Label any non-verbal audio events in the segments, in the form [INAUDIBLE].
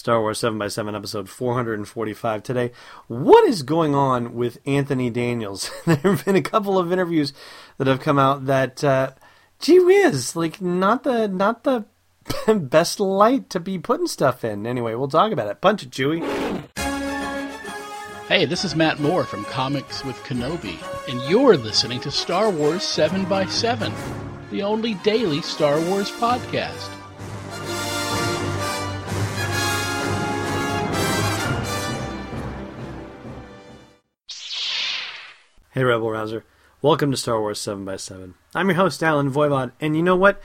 Star Wars 7x7 episode 445 today. What is going on with Anthony Daniels? [LAUGHS] there have been a couple of interviews that have come out that, uh, gee whiz, like not the, not the [LAUGHS] best light to be putting stuff in. Anyway, we'll talk about it. Punch it, Chewie. Hey, this is Matt Moore from Comics with Kenobi, and you're listening to Star Wars 7x7, the only daily Star Wars podcast. Hey, Rebel Rouser. Welcome to Star Wars 7x7. I'm your host, Allen Voivod, and you know what?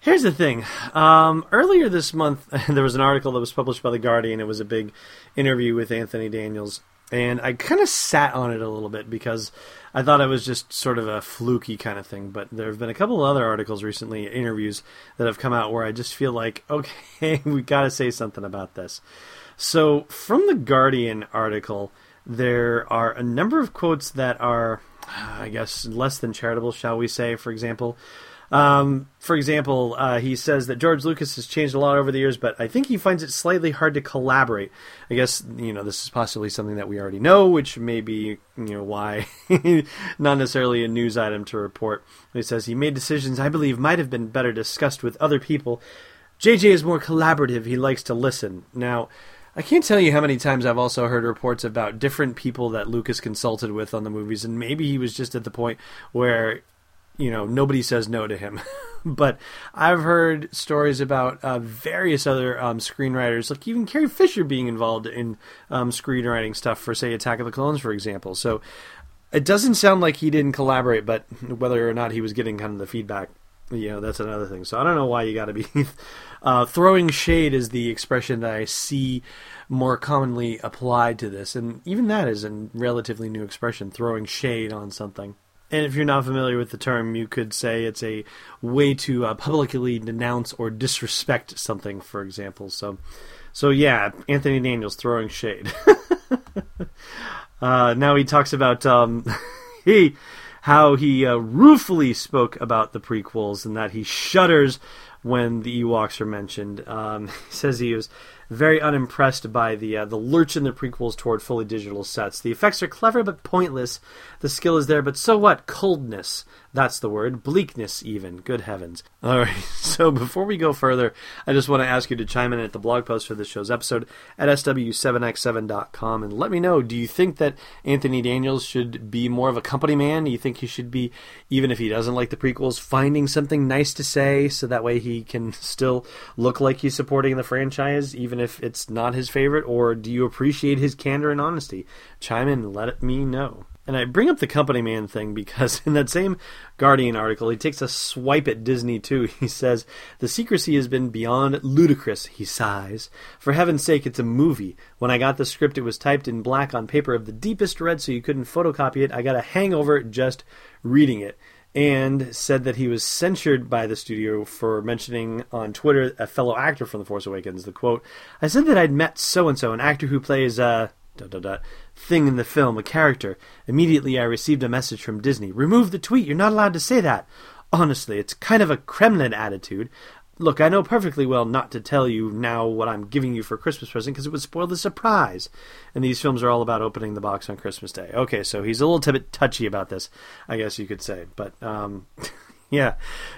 Here's the thing. Um, earlier this month, [LAUGHS] there was an article that was published by The Guardian. It was a big interview with Anthony Daniels, and I kind of sat on it a little bit because I thought it was just sort of a fluky kind of thing. But there have been a couple of other articles recently, interviews that have come out where I just feel like, [LAUGHS] okay, we got to say something about this. So, from the Guardian article, there are a number of quotes that are, I guess, less than charitable, shall we say. For example, um, for example, uh, he says that George Lucas has changed a lot over the years, but I think he finds it slightly hard to collaborate. I guess you know this is possibly something that we already know, which may be you know why [LAUGHS] not necessarily a news item to report. He says he made decisions I believe might have been better discussed with other people. JJ is more collaborative. He likes to listen. Now. I can't tell you how many times I've also heard reports about different people that Lucas consulted with on the movies, and maybe he was just at the point where, you know, nobody says no to him. [LAUGHS] but I've heard stories about uh, various other um, screenwriters, like even Carrie Fisher being involved in um, screenwriting stuff for, say, Attack of the Clones, for example. So it doesn't sound like he didn't collaborate, but whether or not he was getting kind of the feedback you know that's another thing. So i don't know why you got to be [LAUGHS] uh, throwing shade is the expression that i see more commonly applied to this. And even that is a relatively new expression throwing shade on something. And if you're not familiar with the term you could say it's a way to uh, publicly denounce or disrespect something for example. So so yeah anthony daniels throwing shade. [LAUGHS] Uh, now he talks about um, [LAUGHS] he how he uh, ruefully spoke about the prequels and that he shudders when the Ewoks are mentioned. Um, [LAUGHS] he says he was very unimpressed by the uh, the lurch in the prequels toward fully digital sets. The effects are clever but pointless. The skill is there, but so what? Coldness. That's the word. Bleakness, even. Good heavens. All right. [LAUGHS] So before we go further, I just want to ask you to chime in at the blog post for this show's episode at sw7x7.com and let me know. Do you think that Anthony Daniels should be more of a company man? Do you think he should be, even if he doesn't like the prequels, finding something nice to say so that way he can [LAUGHS] still look like he's supporting the franchise, even if it's not his favorite? Or do you appreciate his candor and honesty? Chime in and let me know. And I bring up the company man thing because [LAUGHS] in that same Guardian article, he takes a swipe at Disney too. [LAUGHS] He says, The secrecy has been beyond ludicrous, he sighs. For heaven's sake, it's a movie. When I got the script, it was typed in black on paper of the deepest red so you couldn't photocopy it. I got a hangover just reading it. And said that he was censured by the studio for mentioning on Twitter a fellow actor from The Force Awakens. The quote I said that I'd met so and so, an actor who plays, a dot, dot, dot, thing in the film, a character. Immediately I received a message from Disney. Remove the tweet, you're not allowed to say that. Honestly, it's kind of a Kremlin attitude. Look, I know perfectly well not to tell you now what I'm giving you for Christmas present because it would spoil the surprise. And these films are all about opening the box on Christmas Day. Okay, so he's a little bit touchy about this, I guess you could say. But um, [LAUGHS] yeah.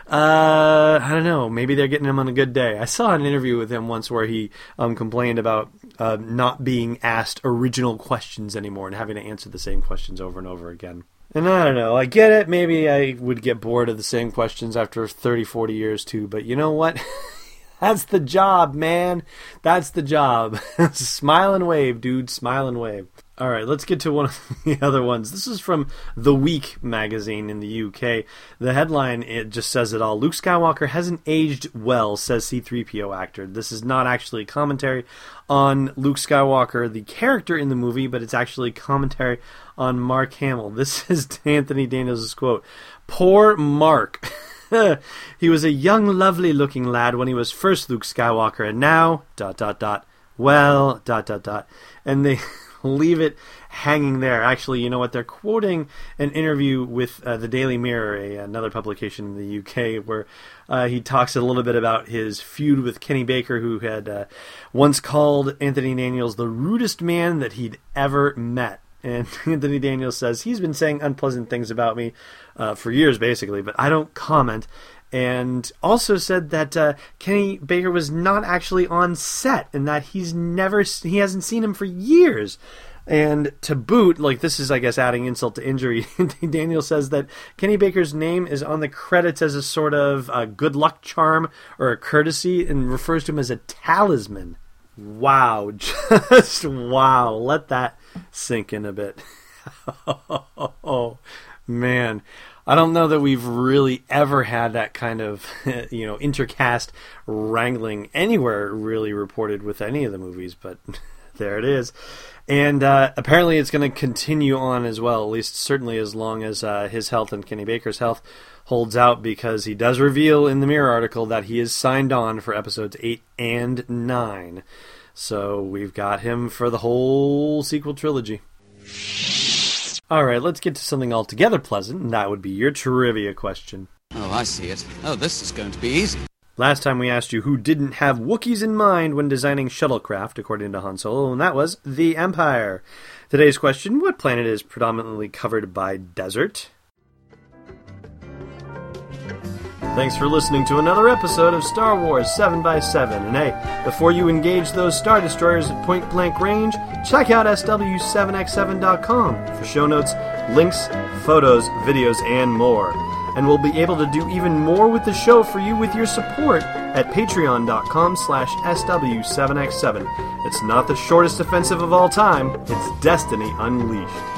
Uh, I don't know. Maybe they're getting him on a good day. I saw an interview with him once where he um, complained about uh, not being asked original questions anymore and having to answer the same questions over and over again. And I don't know. I get it. Maybe I would get bored of the same questions after 30, 40 years too. But you know what? [LAUGHS] That's the job, man. That's the job. [LAUGHS] Smile and wave, dude. Smile and wave. All right, let's get to one [LAUGHS] of the other ones. This is from The Week magazine in the UK. The headline it just says it all. Luke Skywalker hasn't aged well, says C3PO actor. This is not actually commentary on Luke Skywalker, the character in the movie, but it's actually commentary on Mark Hamill. This [LAUGHS] is Anthony Daniels' quote. Poor Mark. [LAUGHS] he was a young, lovely looking lad when he was first Luke Skywalker, and now dot dot dot well, dot, dot, dot. And they leave it hanging there. Actually, you know what? They're quoting an interview with uh, the Daily Mirror, a, another publication in the UK, where uh, he talks a little bit about his feud with Kenny Baker, who had uh, once called Anthony Daniels the rudest man that he'd ever met. And [LAUGHS] Anthony Daniels says he's been saying unpleasant things about me uh, for years, basically, but I don't comment and also said that uh, Kenny Baker was not actually on set and that he's never he hasn't seen him for years. And to boot, like this is, I guess, adding insult to injury. [LAUGHS] Daniel says that Kenny Baker's name is on the credits as a sort of a good luck charm or a courtesy, and refers to him as a talisman. Wow, [LAUGHS] just wow. Let that sink in a bit. [LAUGHS] man, I don't know that we've really ever had that kind of, [LAUGHS] you know, intercast wrangling anywhere really reported with any of the movies, but [LAUGHS] there it is. And uh, apparently it's going to continue on as well, at least certainly as long as uh, his health and Kenny Baker's health holds out, because he does reveal in the Mirror article that he is signed on for episodes 8 and 9. So we've got him for the whole sequel trilogy. All right, let's get to something altogether pleasant, and that would be your trivia question. Oh, I see it. Oh, this is going to be easy. Last time we asked you who didn't have Wookiees in mind when designing shuttlecraft, according to Han Solo, and that was the Empire. Today's question What planet is predominantly covered by desert? Thanks for listening to another episode of Star Wars 7x7. And hey, before you engage those Star Destroyers at point blank range, check out SW7x7.com for show notes, links, photos, videos, and more. And we'll be able to do even more with the show for you with your support at patreon.com slash SW7x7. It's not the shortest offensive of all time, it's Destiny Unleashed.